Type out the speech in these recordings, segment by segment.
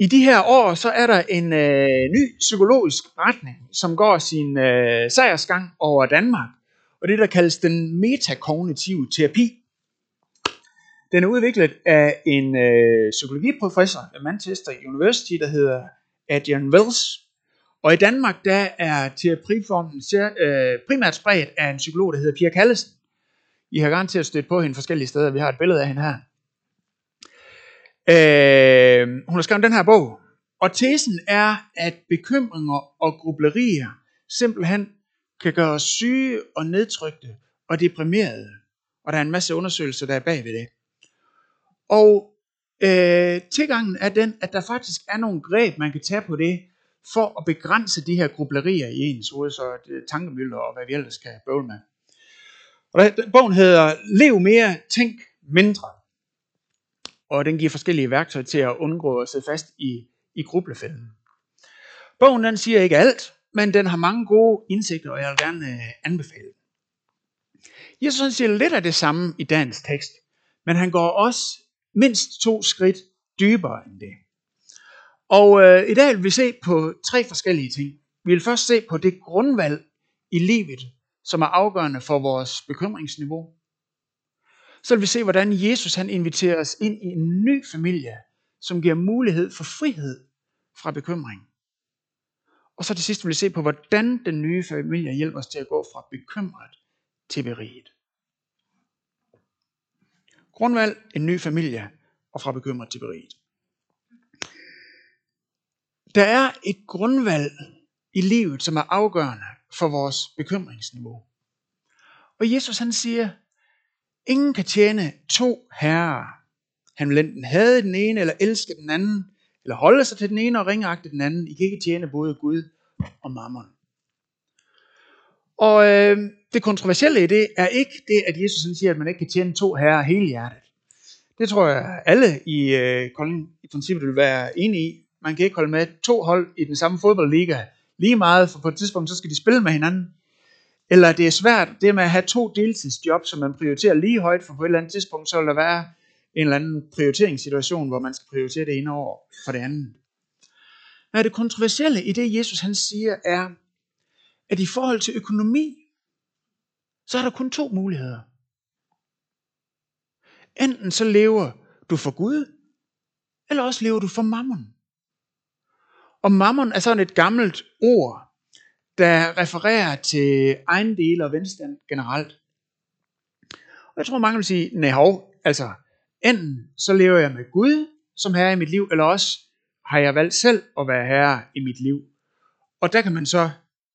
I de her år, så er der en øh, ny psykologisk retning, som går sin øh, sejrsgang over Danmark, og det der kaldes den metakognitive terapi. Den er udviklet af en øh, psykologiprofessor ved Manchester University, der hedder Adrian Wells. Og i Danmark, der er terapiformen øh, primært spredt af en psykolog, der hedder Pia Kallesen. I har garanteret stødt på hende forskellige steder. Vi har et billede af hende her. Øh, hun har skrevet den her bog. Og tesen er, at bekymringer og grublerier simpelthen kan gøre os syge og nedtrykte og deprimerede. Og der er en masse undersøgelser, der er bag ved det. Og øh, tilgangen er den, at der faktisk er nogle greb, man kan tage på det, for at begrænse de her grublerier i ens hoved, så et tankemøller og hvad vi ellers kan bøvle med. Og der, bogen hedder Lev mere, tænk mindre. Og den giver forskellige værktøjer til at undgå at sidde fast i, i grublefælden. Bogen den siger ikke alt, men den har mange gode indsigter, og jeg vil gerne øh, anbefale den. Jesus siger lidt af det samme i dagens tekst, men han går også mindst to skridt dybere end det. Og øh, i dag vil vi se på tre forskellige ting. Vi vil først se på det grundvalg i livet, som er afgørende for vores bekymringsniveau. Så vil vi se, hvordan Jesus han inviterer os ind i en ny familie, som giver mulighed for frihed fra bekymring. Og så til sidst vil vi se på, hvordan den nye familie hjælper os til at gå fra bekymret til beriget. Grundvalg, en ny familie, og fra bekymret til beriget. Der er et grundvalg i livet, som er afgørende for vores bekymringsniveau. Og Jesus han siger, ingen kan tjene to herrer. Han vil enten have den ene, eller elske den anden, eller holde sig til den ene og ringagte den anden. I kan ikke tjene både Gud og mammon. Og øh, det kontroversielle i det er ikke det, at Jesus han siger, at man ikke kan tjene to herrer hele hjertet. Det tror jeg alle i øh, Kolding i princippet vil være enige i. Man kan ikke holde med to hold i den samme fodboldliga lige meget, for på et tidspunkt så skal de spille med hinanden. Eller det er svært, det med at have to deltidsjob, som man prioriterer lige højt, for på et eller andet tidspunkt, så vil der være en eller anden prioriteringssituation, hvor man skal prioritere det ene over for det andet. Men det kontroversielle i det, Jesus han siger, er, at i forhold til økonomi, så er der kun to muligheder. Enten så lever du for Gud, eller også lever du for mammon. Og mammon er sådan et gammelt ord, der refererer til ejendele og velstand generelt. Og jeg tror mange vil sige, nej hov, altså enten så lever jeg med Gud som herre i mit liv, eller også har jeg valgt selv at være herre i mit liv. Og der kan man så,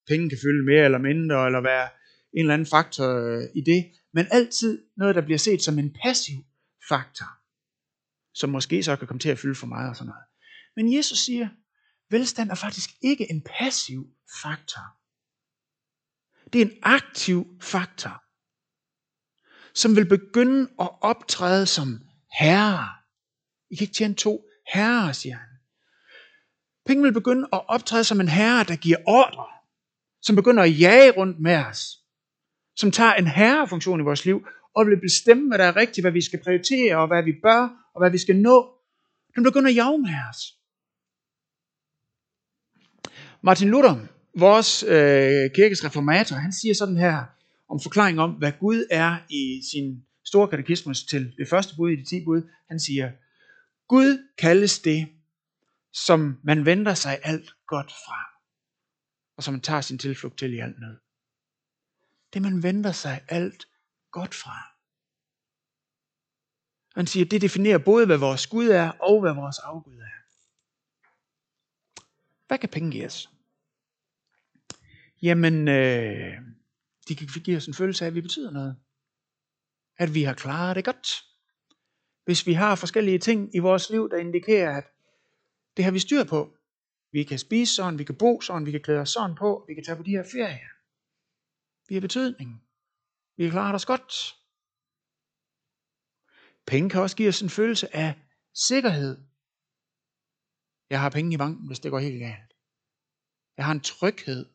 penge kan fylde mere eller mindre, eller være en eller anden faktor øh, i det, men altid noget, der bliver set som en passiv faktor, som måske så kan komme til at fylde for meget og sådan noget. Men Jesus siger, velstand er faktisk ikke en passiv faktor. Det er en aktiv faktor, som vil begynde at optræde som herre. I kan ikke tjene to herrer, siger han. Penge vil begynde at optræde som en herre, der giver ordre, som begynder at jage rundt med os, som tager en herrefunktion i vores liv, og vil bestemme, hvad der er rigtigt, hvad vi skal prioritere, og hvad vi bør, og hvad vi skal nå. Den begynder at jage med os. Martin Luther, vores øh, kirkes reformator, han siger sådan her om forklaring om, hvad Gud er i sin store katekismus til det første bud i de ti bud. Han siger, Gud kaldes det, som man venter sig alt godt fra, og som man tager sin tilflugt til i alt nød. Det man venter sig alt godt fra. Han siger, det definerer både, hvad vores Gud er, og hvad vores afgud er. Hvad kan penge give os? Jamen, øh, de kan give os en følelse af, at vi betyder noget. At vi har klaret det godt. Hvis vi har forskellige ting i vores liv, der indikerer, at det har vi styr på. Vi kan spise sådan, vi kan bo sådan, vi kan klæde os sådan på, vi kan tage på de her ferier. Vi har betydning. Vi har klaret os godt. Penge kan også give os en følelse af sikkerhed. Jeg har penge i banken, hvis det går helt galt. Jeg har en tryghed,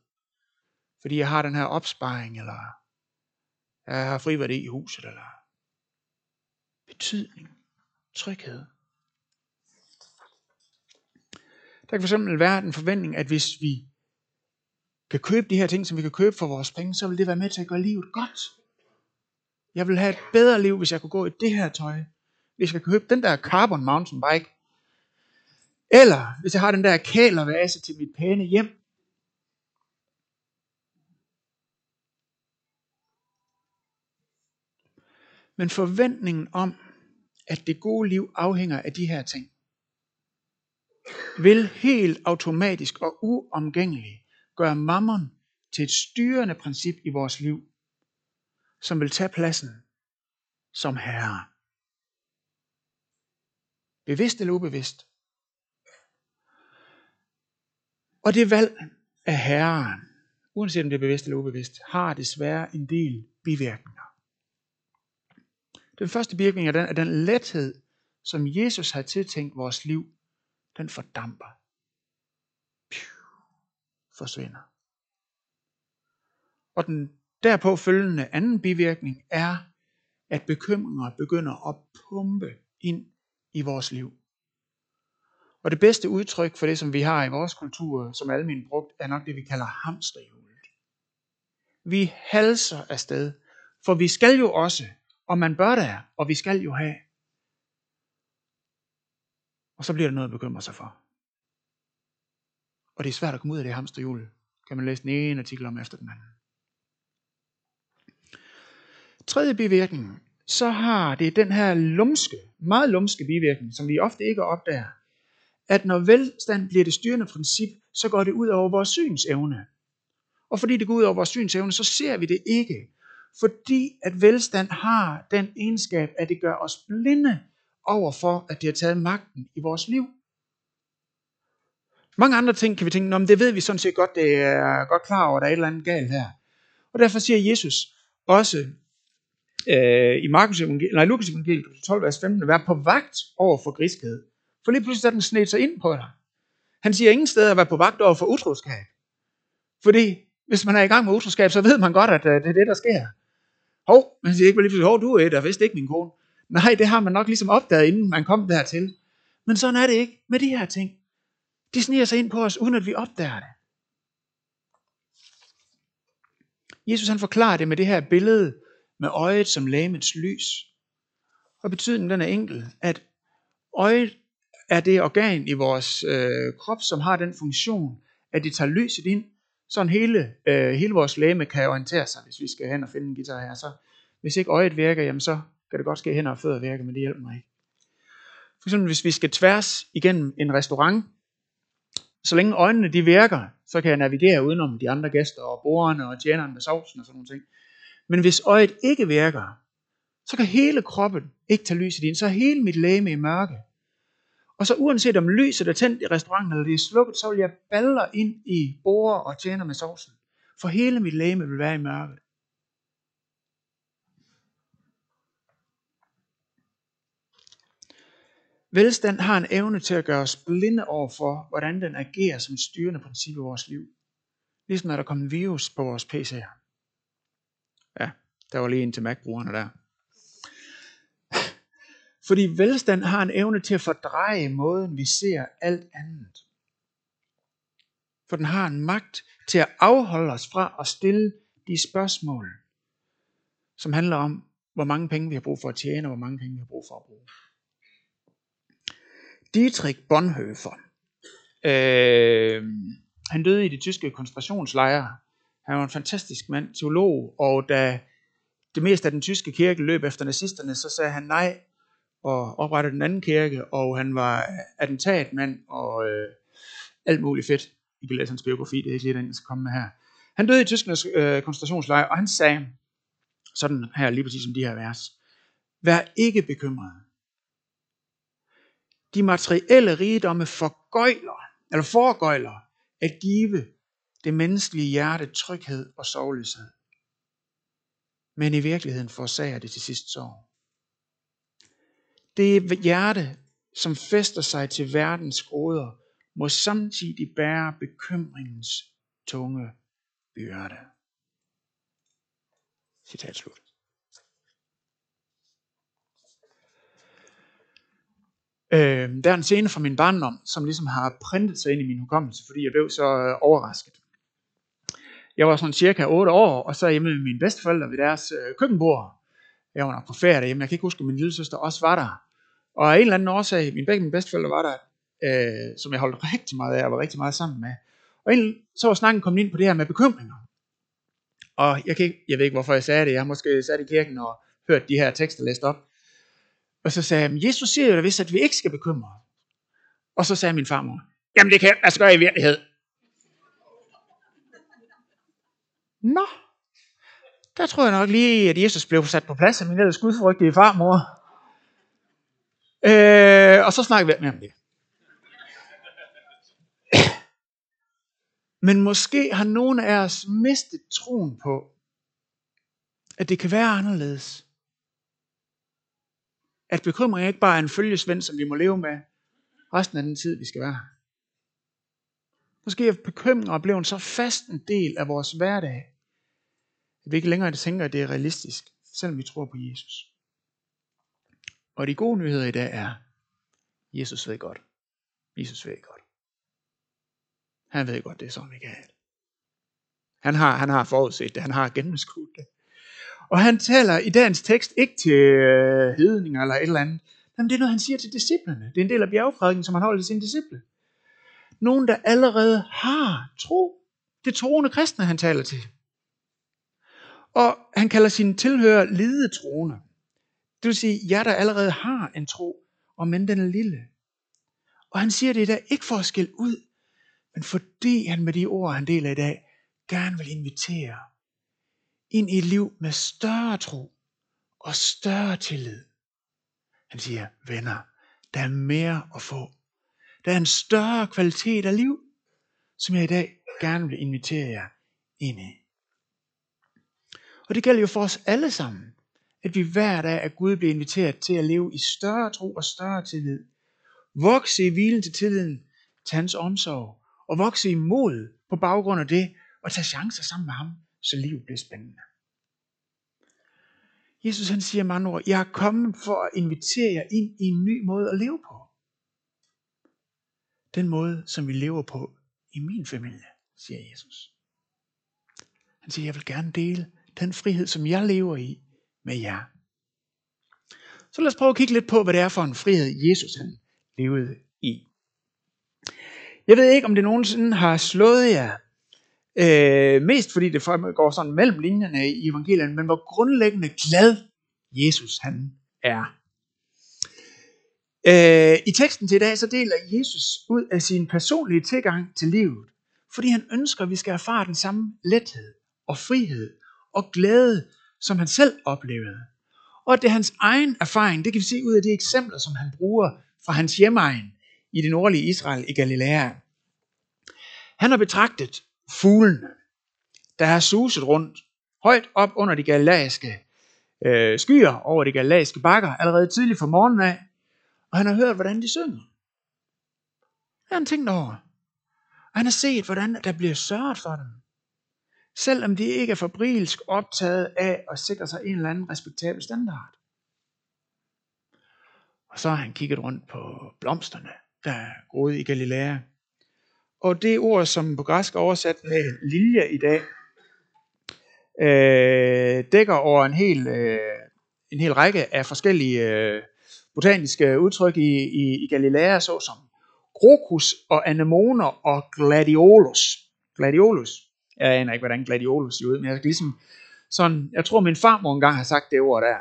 fordi jeg har den her opsparing, eller jeg har friværdi i huset, eller betydning, tryghed. Der kan fx være en forventning, at hvis vi kan købe de her ting, som vi kan købe for vores penge, så vil det være med til at gøre livet godt. Jeg vil have et bedre liv, hvis jeg kunne gå i det her tøj. Hvis jeg kan købe den der carbon mountain bike. Eller hvis jeg har den der kælervase til mit pæne hjem. Men forventningen om, at det gode liv afhænger af de her ting, vil helt automatisk og uomgængeligt gøre mammon til et styrende princip i vores liv, som vil tage pladsen som herre. Bevidst eller ubevidst. Og det valg af herren, uanset om det er bevidst eller ubevidst, har desværre en del bivirkninger. Den første bivirkning er den, at den lethed, som Jesus har tiltænkt vores liv, den fordamper. Piu, forsvinder. Og den derpå følgende anden bivirkning er, at bekymringer begynder at pumpe ind i vores liv. Og det bedste udtryk for det, som vi har i vores kultur, som almindeligt brugt, er nok det, vi kalder hamsterhjulet. Vi halser afsted, for vi skal jo også, og man bør da, og vi skal jo have. Og så bliver der noget at bekymre sig for. Og det er svært at komme ud af det hamsterhjul. Kan man læse den ene artikel om efter den anden. Tredje bivirkning, så har det den her lumske, meget lumske bivirkning, som vi ofte ikke opdager, at når velstand bliver det styrende princip, så går det ud over vores synsevne. Og fordi det går ud over vores synsevne, så ser vi det ikke. Fordi at velstand har den egenskab, at det gør os blinde over for, at det har taget magten i vores liv. Mange andre ting kan vi tænke, men det ved vi sådan set godt, det er godt klar over, at der er et eller andet galt her. Og derfor siger Jesus også øh, i Markus evangel- nej, Lukas evangeliet 12, vers 15, vær på vagt over for griskhed. For lige pludselig er den snedt sig ind på dig. Han siger ingen steder at være på vagt over for utroskab. Fordi hvis man er i gang med utroskab, så ved man godt, at øh, det er det, der sker. Hov, man siger ikke lige pludselig, hov, du er der vidste ikke min kone. Nej, det har man nok ligesom opdaget, inden man kom dertil. Men sådan er det ikke med de her ting. De sniger sig ind på os, uden at vi opdager det. Jesus han forklarer det med det her billede med øjet som lamets lys. Og betydningen den er enkel, at øjet er det organ i vores øh, krop, som har den funktion, at det tager lyset ind, så hele, øh, hele vores læme kan orientere sig, hvis vi skal hen og finde en guitar her. Så hvis ikke øjet virker, jamen så kan det godt ske, at hænder og fødder virker, men det hjælper mig ikke. For eksempel, hvis vi skal tværs igennem en restaurant, så længe øjnene de virker, så kan jeg navigere udenom de andre gæster og borgerne og tjenerne med sovsen og sådan nogle ting. Men hvis øjet ikke virker, så kan hele kroppen ikke tage lyset ind, så er hele mit læme i mørke. Og så uanset om lyset er tændt i restauranten eller det er slukket, så vil jeg baller ind i borer og tjener med sovsen. For hele mit læme vil være i mørket. Velstand har en evne til at gøre os blinde over for, hvordan den agerer som et styrende princip i vores liv. Ligesom når der kom en virus på vores PC'er. Ja, der var lige en til Mac-brugerne der. Fordi velstand har en evne til at fordreje måden, vi ser alt andet. For den har en magt til at afholde os fra at stille de spørgsmål, som handler om, hvor mange penge vi har brug for at tjene, og hvor mange penge vi har brug for at bruge. Dietrich Bonhoeffer, øh, han døde i de tyske koncentrationslejre. Han var en fantastisk mand, teolog, og da det meste af den tyske kirke løb efter nazisterne, så sagde han nej og oprettede den anden kirke, og han var attentatmand og øh, alt muligt fedt. I kan læse hans biografi, det er ikke lige den, jeg skal komme med her. Han døde i tyskernes øh, koncentrationslejr, og han sagde, sådan her lige præcis som de her vers, Vær ikke bekymret. De materielle rigdomme forgøjler, eller foregøjler at give det menneskelige hjerte tryghed og sovløshed. Men i virkeligheden forårsager det til sidst sorg. Det hjerte, som fester sig til verdens goder, må samtidig bære bekymringens tunge byrde. Citat slut. Øh, der er en scene fra min barndom, som ligesom har printet sig ind i min hukommelse, fordi jeg blev så øh, overrasket. Jeg var sådan cirka 8 år, og så hjemme med mine bedsteforældre ved deres øh, køkkenbord. Jeg var nok på ferie derhjemme, jeg kan ikke huske, om min lille søster også var der. Og af en eller anden årsag, min begge mine bedsteforældre var der, øh, som jeg holdt rigtig meget af, og var rigtig meget sammen med. Og en, så var snakken kommet ind på det her med bekymringer. Og jeg, kan ikke, jeg ved ikke, hvorfor jeg sagde det. Jeg har måske sat i kirken og hørt de her tekster læst op. Og så sagde jeg, Jesus siger jo da vist, at vi ikke skal bekymre os. Og så sagde min farmor, jamen det kan jeg altså gøre i virkelighed. Nå, der tror jeg nok lige, at Jesus blev sat på plads af min ellers gudfrygtige farmor. Øh, og så snakker vi mere om det. Men måske har nogen af os mistet troen på, at det kan være anderledes. At bekymring ikke bare er en følgesvend, som vi må leve med resten af den tid, vi skal være her. Måske er bekymringer blevet så fast en del af vores hverdag, at vi ikke længere tænker, at det er realistisk, selvom vi tror på Jesus. Og de gode nyheder i dag er, Jesus ved godt. Jesus ved godt. Han ved godt, det er sådan, vi kan have det. Han har, han har forudset det, han har gennemskudt det. Og han taler i dagens tekst ikke til øh, hedninger eller et eller andet, men det er noget, han siger til disciplene. Det er en del af bjergprædiken, som han holder til sine disciple. Nogen, der allerede har tro. Det troende kristne, han taler til. Og han kalder sine tilhører lidetroende. Det vil sige, jer der allerede har en tro, og men den er lille. Og han siger det der ikke for at skille ud, men fordi han med de ord, han deler i dag, gerne vil invitere ind i et liv med større tro og større tillid. Han siger, venner, der er mere at få. Der er en større kvalitet af liv, som jeg i dag gerne vil invitere jer ind i. Og det gælder jo for os alle sammen, at vi hver dag af Gud bliver inviteret til at leve i større tro og større tillid. Vokse i hvilen til tilliden til hans omsorg, og vokse i mod på baggrund af det, og tage chancer sammen med ham, så livet bliver spændende. Jesus han siger mange ord, jeg er kommet for at invitere jer ind i en ny måde at leve på. Den måde, som vi lever på i min familie, siger Jesus. Han siger, jeg vil gerne dele den frihed, som jeg lever i med jer. Så lad os prøve at kigge lidt på, hvad det er for en frihed, Jesus han levede i. Jeg ved ikke, om det nogensinde har slået jer, øh, mest fordi det går sådan mellem linjerne i evangelien, men hvor grundlæggende glad Jesus han er. Øh, I teksten til i dag, så deler Jesus ud af sin personlige tilgang til livet, fordi han ønsker, at vi skal erfare den samme lethed og frihed og glæde, som han selv oplevede. Og det er hans egen erfaring, det kan vi se ud af de eksempler, som han bruger fra hans hjemmeegn i det nordlige Israel i Galilea. Han har betragtet fuglene, der har suset rundt højt op under de galileiske øh, skyer over de galileiske bakker allerede tidligt fra morgenen af, og han har hørt, hvordan de synger. Det har han tænkt over. Og han har set, hvordan der bliver sørget for dem. Selvom de ikke er fabrilsk optaget af at sikre sig en eller anden respektabel standard. Og så har han kigget rundt på blomsterne, der er groet i Galilea. Og det ord, som på græsk er oversat med lilje i dag, øh, dækker over en hel, øh, en hel række af forskellige øh, botaniske udtryk i, i, i Galilea, såsom krokus og anemoner og gladiolus. Gladiolus. Jeg aner ikke, hvordan gladiolus ser ud, men jeg ligesom sådan, jeg tror min farmor engang har sagt det ord der.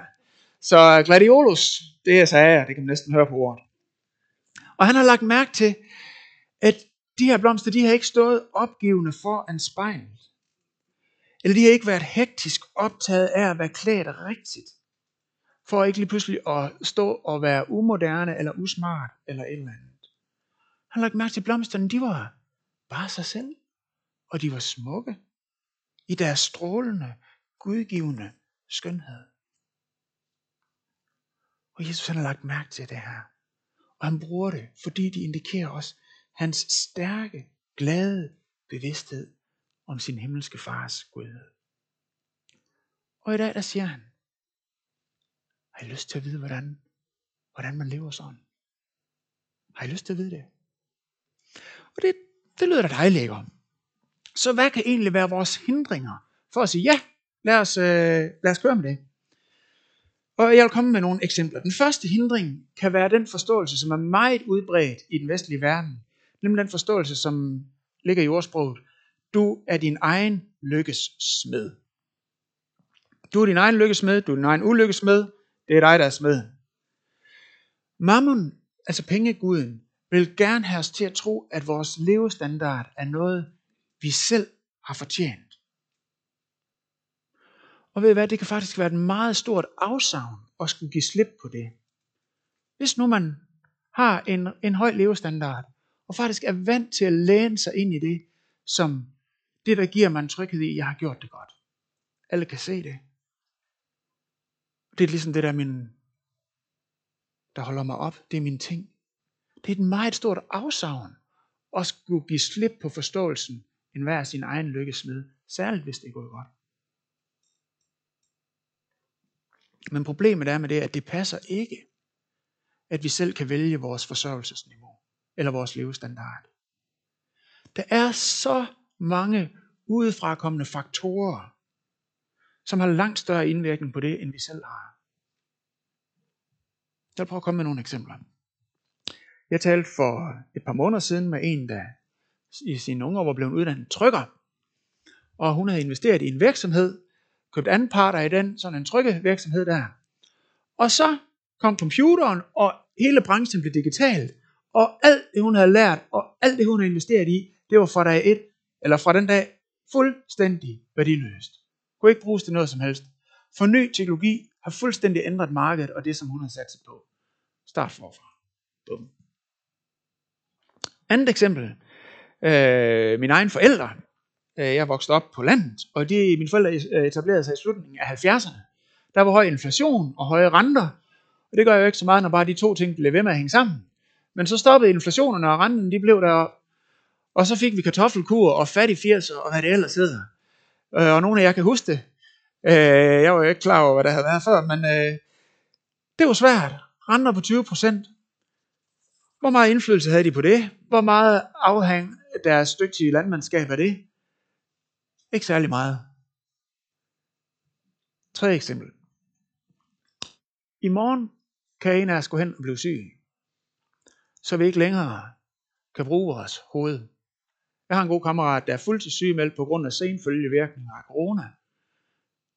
Så gladiolus, det er sagde, det kan man næsten høre på ordet. Og han har lagt mærke til, at de her blomster, de har ikke stået opgivende foran spejlet. Eller de har ikke været hektisk optaget af at være klædt rigtigt. For ikke lige pludselig at stå og være umoderne eller usmart eller et eller andet. Han har lagt mærke til, at blomsterne, de var bare sig selv. Og de var smukke i deres strålende, gudgivende skønhed. Og Jesus han har lagt mærke til det her. Og han bruger det, fordi de indikerer os hans stærke, glade bevidsthed om sin himmelske fars godhed. Og i dag der siger han, har I lyst til at vide, hvordan, hvordan man lever sådan? Har I lyst til at vide det? Og det, det lyder da dejligt, ikke? Så hvad kan egentlig være vores hindringer for at sige, ja, lad os, øh, lad os køre med det. Og jeg vil komme med nogle eksempler. Den første hindring kan være den forståelse, som er meget udbredt i den vestlige verden. Nemlig den forståelse, som ligger i ordsproget. Du er din egen lykkes smed. Du er din egen lykkesmed, du er din egen ulykkesmed, det er dig, der er smed. Mammon, altså pengeguden, vil gerne have os til at tro, at vores levestandard er noget, vi selv har fortjent. Og ved I hvad, det kan faktisk være et meget stort afsavn at skulle give slip på det. Hvis nu man har en, en høj levestandard, og faktisk er vant til at læne sig ind i det, som det, der giver mig en tryghed i, at jeg har gjort det godt. Alle kan se det. Det er ligesom det der min, der holder mig op. Det er min ting. Det er et meget stort afsavn at skulle give slip på forståelsen en hver sin egen lykkesmed, særligt hvis det er gået godt. Men problemet er med det, at det passer ikke, at vi selv kan vælge vores forsørgelsesniveau eller vores levestandard. Der er så mange udefrakommende faktorer, som har langt større indvirkning på det, end vi selv har. Jeg vil prøve at komme med nogle eksempler. Jeg talte for et par måneder siden med en, der i sine unge år var blevet uddannet trykker. Og hun havde investeret i en virksomhed, købt anden parter i den, sådan en trygge virksomhed der. Og så kom computeren, og hele branchen blev digital. Og alt det, hun havde lært, og alt det, hun havde investeret i, det var fra dag et, eller fra den dag, fuldstændig værdiløst. Kunne ikke bruges til noget som helst. For ny teknologi har fuldstændig ændret markedet, og det, som hun har sat sig på. Start forfra. Bum. Andet eksempel. Øh, mine egne forældre. Øh, jeg voksede op på landet, og de, mine forældre øh, etablerede sig i slutningen af 70'erne. Der var høj inflation og høje renter, og det gør jo ikke så meget, når bare de to ting blev ved med at hænge sammen. Men så stoppede inflationen, og renten de blev der, og så fik vi kartoffelkur og fattig 80'er og hvad det ellers hedder. Øh, og nogle af jer kan huske det. Jeg var jo ikke klar over, hvad der havde været før, men det var svært. Renter på 20 procent. Hvor meget indflydelse havde de på det? Hvor meget afhæng deres dygtige landmandskab af det? Ikke særlig meget. Tre eksempel. I morgen kan en af os gå hen og blive syg, så vi ikke længere kan bruge vores hoved. Jeg har en god kammerat, der er fuldt sygemeldt på grund af senfølgevirkninger af corona.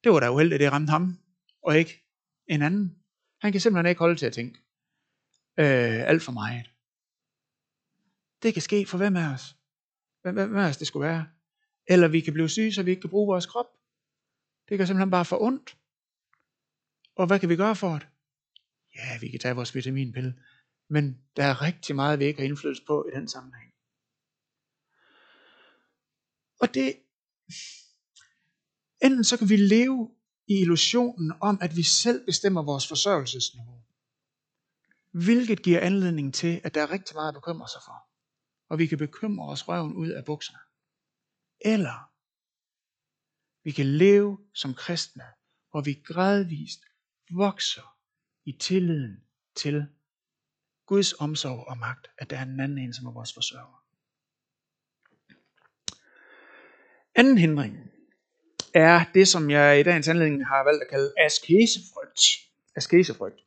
Det var da uheldigt, at det ramte ham, og ikke en anden. Han kan simpelthen ikke holde til at tænke. Øh, alt for meget. Det kan ske for hvem af os? Hvem, hvem af det skulle være? Eller vi kan blive syge, så vi ikke kan bruge vores krop. Det gør simpelthen bare for ondt. Og hvad kan vi gøre for det? Ja, vi kan tage vores vitaminpille. Men der er rigtig meget, vi ikke har indflydelse på i den sammenhæng. Og det, enten så kan vi leve i illusionen om, at vi selv bestemmer vores forsørgelsesniveau. Hvilket giver anledning til, at der er rigtig meget at bekymre sig for. Og vi kan bekymre os røven ud af bukserne. Eller vi kan leve som kristne, hvor vi gradvist vokser i tilliden til Guds omsorg og magt, at der er en anden en, som er vores forsørger. Anden hindring er det, som jeg i dagens anledning har valgt at kalde askesefrygt. Askesefrygt.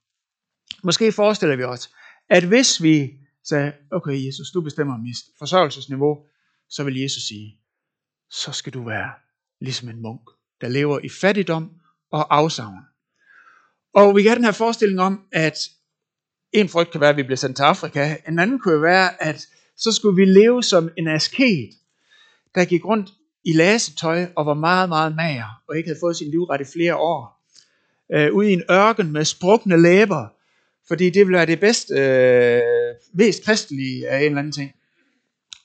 Måske forestiller vi os, at hvis vi sagde, okay Jesus, du bestemmer mit forsørgelsesniveau, så vil Jesus sige, så skal du være ligesom en munk, der lever i fattigdom og afsavn. Og vi kan have den her forestilling om, at en frygt kan være, at vi bliver sendt til Afrika. En anden kunne være, at så skulle vi leve som en asket, der gik rundt i lasetøj og var meget, meget mager, og ikke havde fået sin livret i flere år. Øh, ude i en ørken med sprukne læber, fordi det ville være det bedste, øh, mest kristelige af en eller anden ting.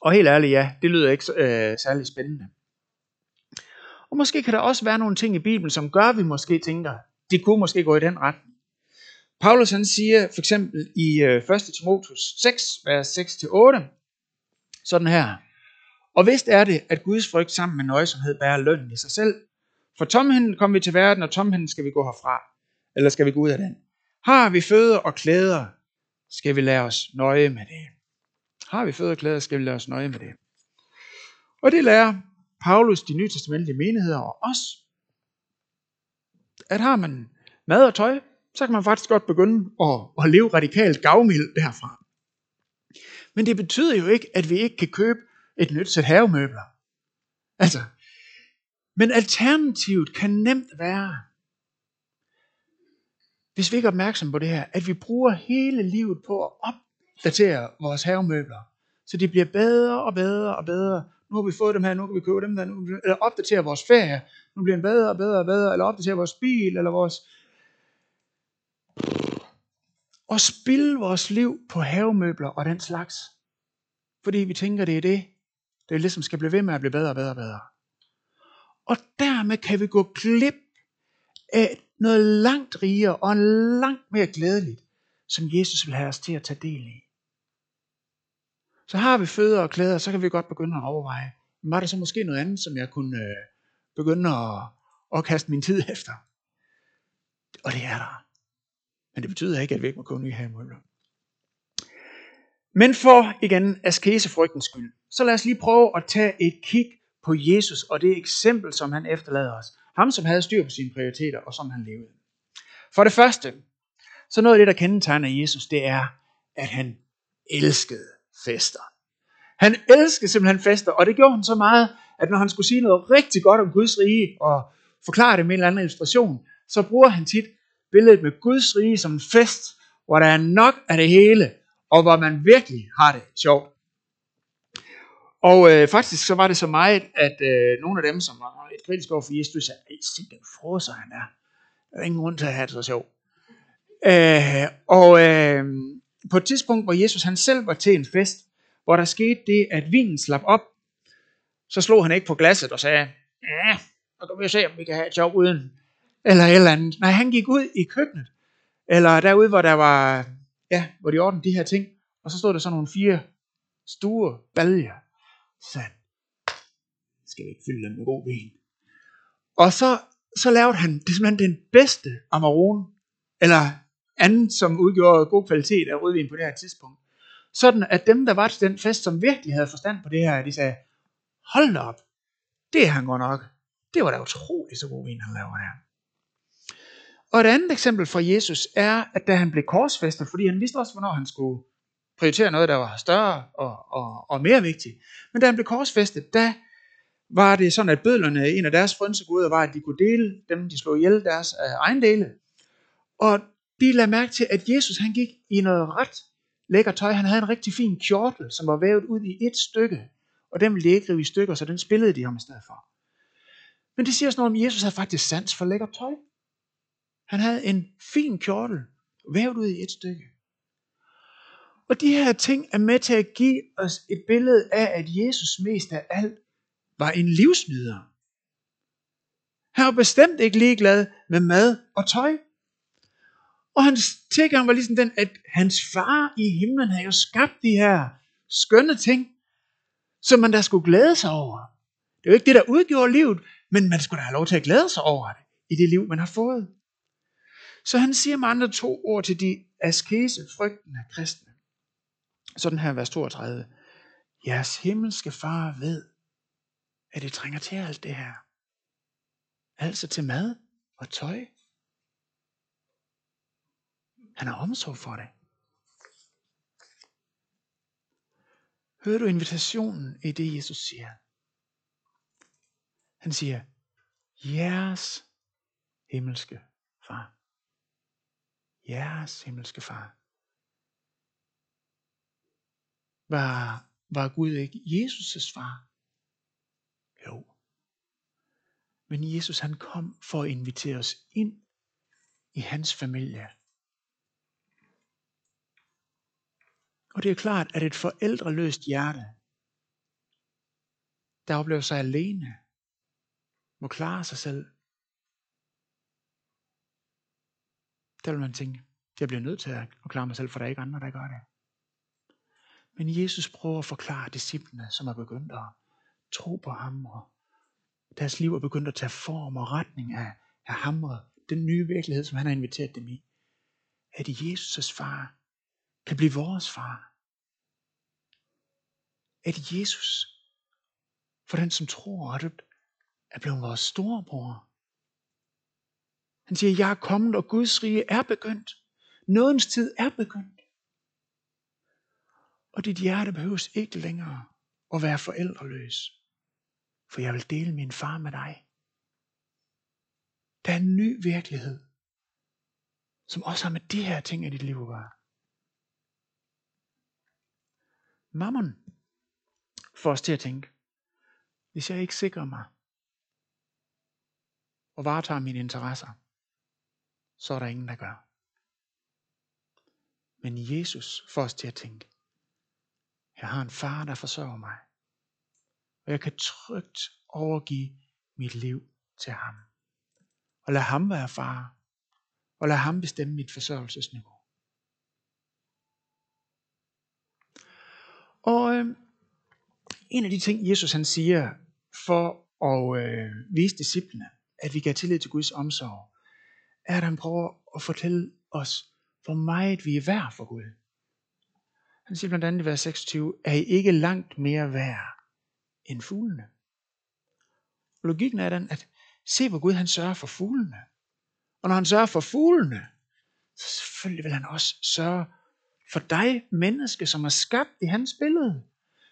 Og helt ærligt, ja, det lyder ikke øh, særlig spændende. Og måske kan der også være nogle ting i Bibelen, som gør, at vi måske tænker, det kunne måske gå i den retning. Paulus han siger for eksempel i øh, 1. Timotheus 6, vers 6-8, sådan her. Og vist er det, at Guds frygt sammen med nøjsomhed bærer lønnen i sig selv. For tomhænden kom vi til verden, og tomhænden skal vi gå herfra. Eller skal vi gå ud af den? Har vi føde og klæder, skal vi lade os nøje med det. Har vi fødeklæder, skal vi lade os nøje med det. Og det lærer Paulus de nye testamentlige menigheder og os, at har man mad og tøj, så kan man faktisk godt begynde at, at leve radikalt gavmild derfra. Men det betyder jo ikke, at vi ikke kan købe et nyt sæt havemøbler. Altså, men alternativet kan nemt være, hvis vi ikke er opmærksom på det her, at vi bruger hele livet på at opdatere vores havemøbler, så de bliver bedre og bedre og bedre. Nu har vi fået dem her, nu kan vi købe dem der, nu, eller opdatere vores ferie, nu bliver den bedre og bedre og bedre, eller opdatere vores bil, eller vores... Og spille vores liv på havemøbler og den slags. Fordi vi tænker, det er det, det er ligesom skal blive ved med at blive bedre og bedre og bedre. Og dermed kan vi gå glip af noget langt rigere og langt mere glædeligt, som Jesus vil have os til at tage del i. Så har vi fødder og klæder, så kan vi godt begynde at overveje, var der så måske noget andet, som jeg kunne øh, begynde at, at kaste min tid efter? Og det er der. Men det betyder ikke, at vi ikke må gå nye her Men for igen askesefrygtens skyld, så lad os lige prøve at tage et kig på Jesus og det eksempel, som han efterlader os. Ham, som havde styr på sine prioriteter, og som han levede. For det første, så noget af det, der kendetegner Jesus, det er, at han elskede fester. Han elskede simpelthen fester, og det gjorde han så meget, at når han skulle sige noget rigtig godt om Guds rige, og forklare det med en eller anden illustration, så bruger han tit billedet med Guds rige som en fest, hvor der er nok af det hele, og hvor man virkelig har det sjovt. Og øh, faktisk så var det så meget, at øh, nogle af dem, som var et kritisk over for Jesus, sagde, se den frosser han er. Der er ingen grund til at have det så sjovt. Øh, og øh, på et tidspunkt, hvor Jesus han selv var til en fest, hvor der skete det, at vinen slap op, så slog han ikke på glasset og sagde, ja, så kan vi se, om vi kan have et sjov uden, eller et eller andet. Nej, han gik ud i køkkenet, eller derude, hvor der var, ja, hvor de ordnede de her ting, og så stod der sådan nogle fire store baljer, sand. skal vi ikke fylde den med god vin. Og så, så lavede han, det er simpelthen den bedste Amarone, eller anden, som udgjorde god kvalitet af rødvin på det her tidspunkt. Sådan at dem, der var til den fest, som virkelig havde forstand på det her, de sagde, hold da op, det er han godt nok. Det var da utroligt så god vin, han laver her. Og et andet eksempel fra Jesus er, at da han blev korsfæstet, fordi han vidste også, hvornår han skulle prioritere noget, der var større og, og, og mere vigtigt. Men da han blev korsfæstet, da var det sådan, at bødlerne, en af deres frynseguder, var, at de kunne dele dem, de slog ihjel, deres uh, ejendele. Og de lagde mærke til, at Jesus han gik i noget ret lækker tøj. Han havde en rigtig fin kjortel, som var vævet ud i et stykke. Og den ville de ikke rive i stykker, så den spillede de ham i stedet for. Men det siger sådan noget om, at Jesus havde faktisk sans for lækker tøj. Han havde en fin kjortel, vævet ud i et stykke. Og de her ting er med til at give os et billede af, at Jesus mest af alt var en livsnyder. Han var bestemt ikke ligeglad med mad og tøj. Og hans tilgang var ligesom den, at hans far i himlen havde jo skabt de her skønne ting, som man der skulle glæde sig over. Det er jo ikke det, der udgjorde livet, men man skulle da have lov til at glæde sig over det i det liv, man har fået. Så han siger med andre to ord til de askese frygtende kristne. Sådan her vers 32. Jeres himmelske far ved, at det trænger til alt det her. Altså til mad og tøj. Han har omsorg for det. Hører du invitationen i det, Jesus siger? Han siger, jeres himmelske far. Jeres himmelske far. Var, var Gud ikke Jesus' far? Jo. Men Jesus han kom for at invitere os ind i hans familie. Og det er klart, at et forældreløst hjerte, der oplever sig alene, må klare sig selv. Der vil man tænke, jeg bliver nødt til at klare mig selv, for der er ikke andre, der gør det. Men Jesus prøver at forklare disciplene, som er begyndt at tro på ham, og deres liv er begyndt at tage form og retning af, af ham og den nye virkelighed, som han har inviteret dem i. At Jesus' far kan blive vores far. at Jesus, for den som tror, er blevet vores storebror. Han siger, jeg er kommet, og Guds rige er begyndt. Nådens tid er begyndt. Og dit hjerte behøves ikke længere at være forældreløs. For jeg vil dele min far med dig. Der er en ny virkelighed, som også har med de her ting i dit liv at gøre. Mammon får os til at tænke, hvis jeg ikke sikrer mig og varetager mine interesser, så er der ingen, der gør. Men Jesus får os til at tænke, jeg har en far, der forsørger mig, og jeg kan trygt overgive mit liv til ham. Og lad ham være far, og lad ham bestemme mit forsørgelsesniveau. Og øh, en af de ting, Jesus han siger, for at øh, vise disciplene, at vi kan have tillid til Guds omsorg, er, at han prøver at fortælle os, hvor meget vi er værd for Gud. Han siger blandt andet i vers 26, er I ikke langt mere værd end fuglene? Logikken er den, at se hvor Gud han sørger for fuglene. Og når han sørger for fuglene, så selvfølgelig vil han også sørge for dig, menneske, som er skabt i hans billede.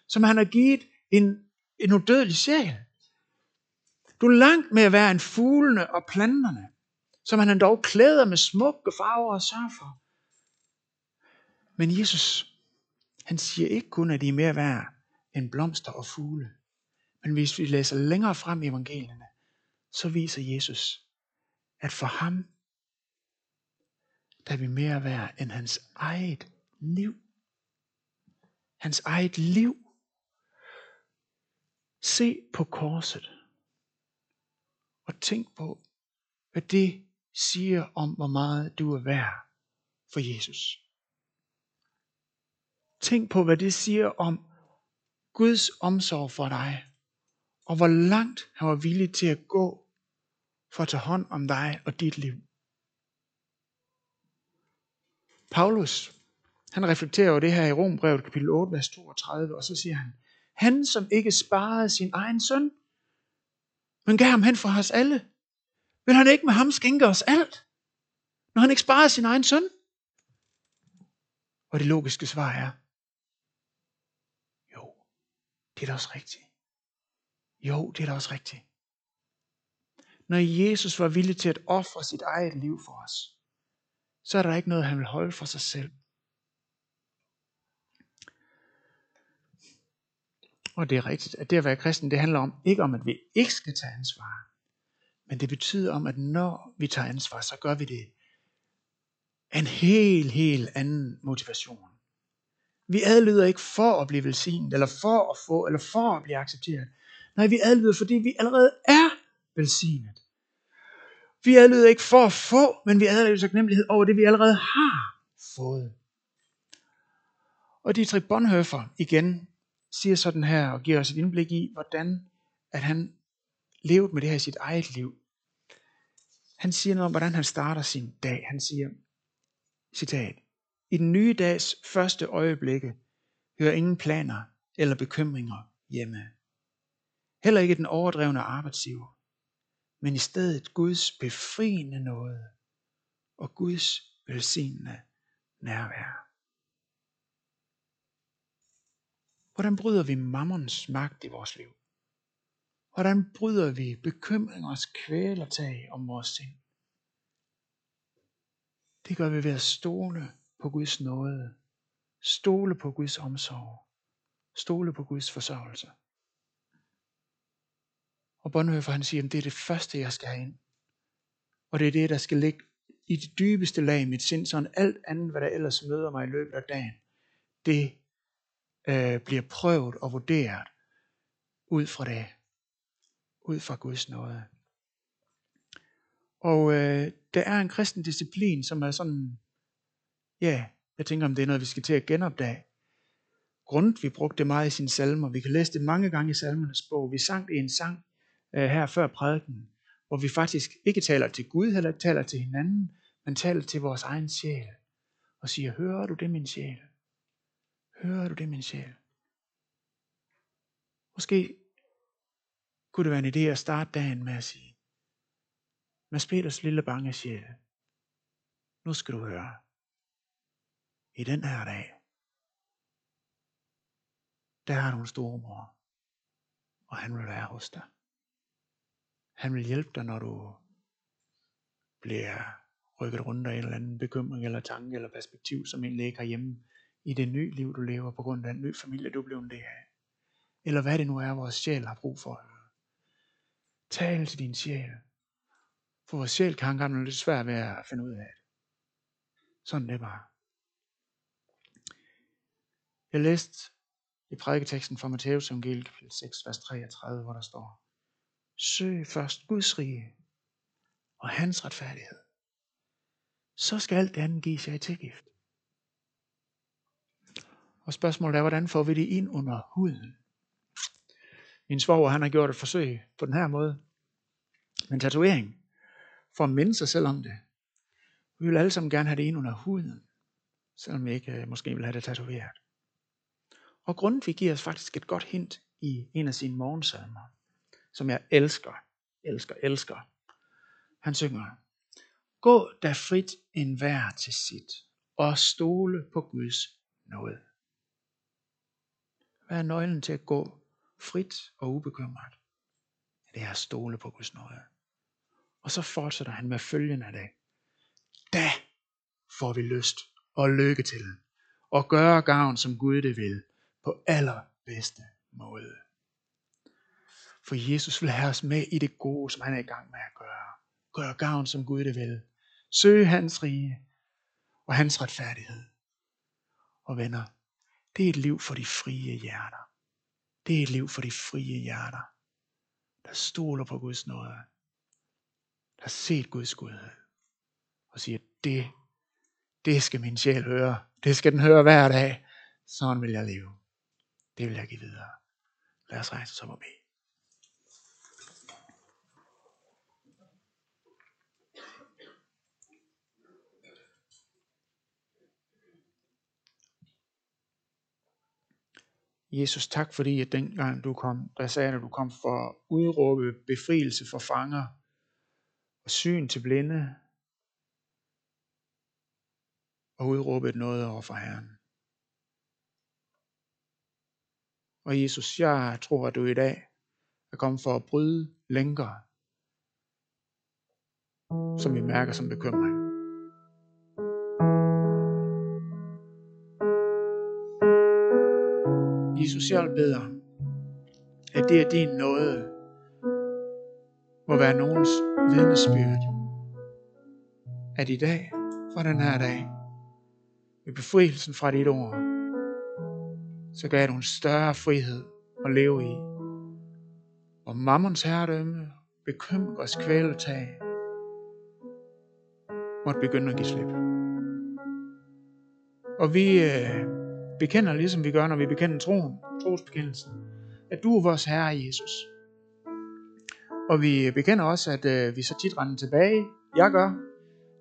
Som han har givet en, en udødelig sjæl. Du er langt mere værd end fuglene og planterne, som han dog klæder med smukke farver og sørger for. Men Jesus, han siger ikke kun, at I er mere værd end blomster og fugle. Men hvis vi læser længere frem i evangelierne, så viser Jesus, at for ham, der er vi mere værd end hans eget liv. Hans eget liv. Se på korset. Og tænk på, hvad det siger om, hvor meget du er værd for Jesus. Tænk på, hvad det siger om Guds omsorg for dig, og hvor langt han var villig til at gå for at tage hånd om dig og dit liv. Paulus, han reflekterer over det her i Rombrevet kapitel 8, vers 32, og så siger han, han som ikke sparede sin egen søn, men gav ham hen for os alle, vil han ikke med ham skænke os alt, når han ikke sparede sin egen søn? Og det logiske svar er, det er da også rigtigt. Jo, det er da også rigtigt. Når Jesus var villig til at ofre sit eget liv for os, så er der ikke noget, han vil holde for sig selv. Og det er rigtigt, at det at være kristen, det handler om, ikke om, at vi ikke skal tage ansvar. Men det betyder om, at når vi tager ansvar, så gør vi det en helt, helt anden motivation. Vi adlyder ikke for at blive velsignet, eller for at få, eller for at blive accepteret. Nej, vi adlyder, fordi vi allerede er velsignet. Vi adlyder ikke for at få, men vi adlyder taknemmelighed over det, vi allerede har fået. Og Dietrich Bonhoeffer igen siger sådan her og giver os et indblik i, hvordan at han levede med det her i sit eget liv. Han siger noget om, hvordan han starter sin dag. Han siger, citat, i den nye dags første øjeblikke hører ingen planer eller bekymringer hjemme. Heller ikke den overdrevne arbejdsgiver, men i stedet Guds befriende noget og Guds velsignende nærvær. Hvordan bryder vi mammons magt i vores liv? Hvordan bryder vi bekymringers kvælertag om vores sind? Det gør vi ved at stole på Guds nåde. Stole på Guds omsorg. Stole på Guds forsørgelse. Og Bonhoeffer han siger, at det er det første, jeg skal have ind. Og det er det, der skal ligge i det dybeste lag i mit sind, sådan alt andet, hvad der ellers møder mig i løbet af dagen, det øh, bliver prøvet og vurderet ud fra det. Ud fra Guds nåde. Og øh, der er en kristen disciplin, som er sådan, ja, jeg tænker, om det er noget, vi skal til at genopdage. Grund, vi brugte det meget i sine salmer. Vi kan læse det mange gange i salmernes bog. Vi sang det i en sang øh, her før prædiken, hvor vi faktisk ikke taler til Gud, eller taler til hinanden, men taler til vores egen sjæl. Og siger, hører du det, min sjæl? Hører du det, min sjæl? Måske kunne det være en idé at starte dagen med at sige, Mads Peters lille bange sjæl, nu skal du høre. I den her dag, der har du en stormor, og han vil være hos dig. Han vil hjælpe dig, når du bliver rykket rundt af en eller anden bekymring eller tanke eller perspektiv, som egentlig ikke har hjemme i det nye liv, du lever på grund af den nye familie, du blev en del af. Eller hvad det nu er, vores sjæl har brug for. Tal til din sjæl. For vores sjæl kan engang lidt svært ved at finde ud af det. Sådan det bare. Jeg læste i prædiketeksten fra Matthæus evangeliet kapitel 6, vers 33, hvor der står, Søg først Guds rige og hans retfærdighed. Så skal alt det andet gives jer i tilgift. Og spørgsmålet er, hvordan får vi det ind under huden? Min svoger, han har gjort et forsøg på den her måde. Med en tatovering. For at minde sig selv om det. Vi vil alle sammen gerne have det ind under huden. Selvom vi ikke øh, måske vil have det tatoveret. Og Grundtvig giver os faktisk et godt hint i en af sine morgensalmer, som jeg elsker, elsker, elsker. Han synger, Gå da frit en vær til sit, og stole på Guds nåde. Hvad er nøglen til at gå frit og ubekymret? Det er at stole på Guds nåde. Og så fortsætter han med følgende af det. Da får vi lyst og lykke til og gøre gavn, som Gud det vil, på allerbedste måde. For Jesus vil have os med i det gode, som han er i gang med at gøre. Gør gavn, som Gud det vil. Søg hans rige og hans retfærdighed. Og venner, det er et liv for de frie hjerter. Det er et liv for de frie hjerter, der stoler på Guds nåde, der har set Guds godhed, og siger, det, det skal min sjæl høre. Det skal den høre hver dag. Sådan vil jeg leve. Det vil jeg give videre. Lad os rejse os op og bede. Jesus, tak fordi at dengang du kom, der sagde at du kom for at udråbe befrielse for fanger og syn til blinde og udråbe noget over for Herren. Og Jesus, jeg tror, at du i dag er kommet for at bryde lænker, som vi mærker som bekymring. Jesus, jeg beder, at det er din nåde, må være nogens vidnesbyrd, at i dag, for den her dag, med befrielsen fra dit ord, så gav du en større frihed at leve i. Og mammons herredømme, bekymres kvæletag, måtte begynde at give slip. Og vi øh, bekender, ligesom vi gør, når vi bekender troen, trosbekendelsen, at du er vores Herre Jesus. Og vi bekender også, at øh, vi så tit render tilbage, jeg gør,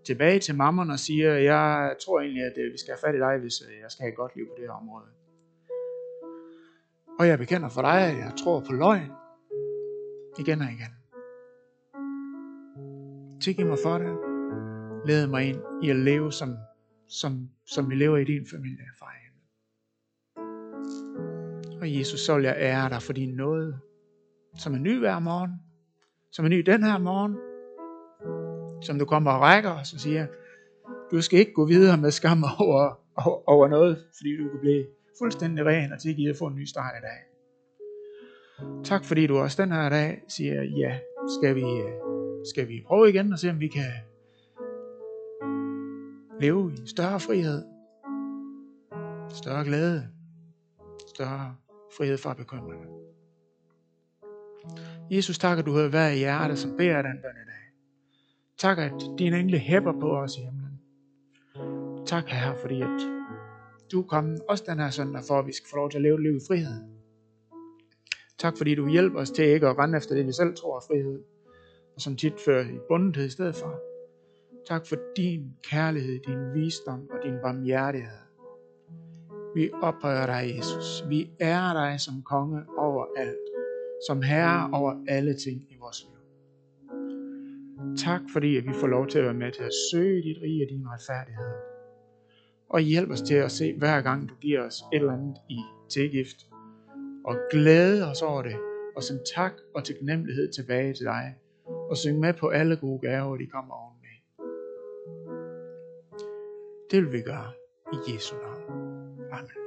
tilbage til mammon og siger, jeg tror egentlig, at øh, vi skal have fat i dig, hvis øh, jeg skal have et godt liv på det her område. Og jeg bekender for dig, at jeg tror på løgn. Igen og igen. Tilgiv mig for det. Led mig ind i at leve, som, som, som vi lever i din familie, far Og Jesus, så vil jeg ære dig for din nåde, som er ny hver morgen, som er ny den her morgen, som du kommer og rækker os og siger, du skal ikke gå videre med skam over, over, over noget, fordi du kan blive fuldstændig ren og tilgivet at få en ny start i dag. Tak fordi du også den her dag siger, ja, skal vi, øh, skal vi prøve igen og se om vi kan leve i større frihed, større glæde, større frihed fra bekymring. Jesus, tak, at du har været i hjerte, som beder den bøn i dag. Tak, at dine engle hæpper på os i himlen. Tak, Herre, fordi at du er kommet også den her søndag, for at vi skal få lov til at leve et liv i frihed. Tak, fordi du hjælper os til ikke at rende efter det, vi selv tror er frihed, og som tit fører i bundethed i stedet for. Tak for din kærlighed, din visdom og din barmhjertighed. Vi ophøjer dig, Jesus. Vi ærer dig som konge over alt. Som herre over alle ting i vores liv. Tak fordi at vi får lov til at være med til at søge dit rige og din retfærdighed. Og hjælp os til at se hver gang du giver os et eller andet i tilgift. Og glæde os over det. Og send tak og taknemmelighed tilbage til dig. Og synge med på alle gode gaver, de kommer ovenmed. Det vil vi gøre i Jesu navn. Amen.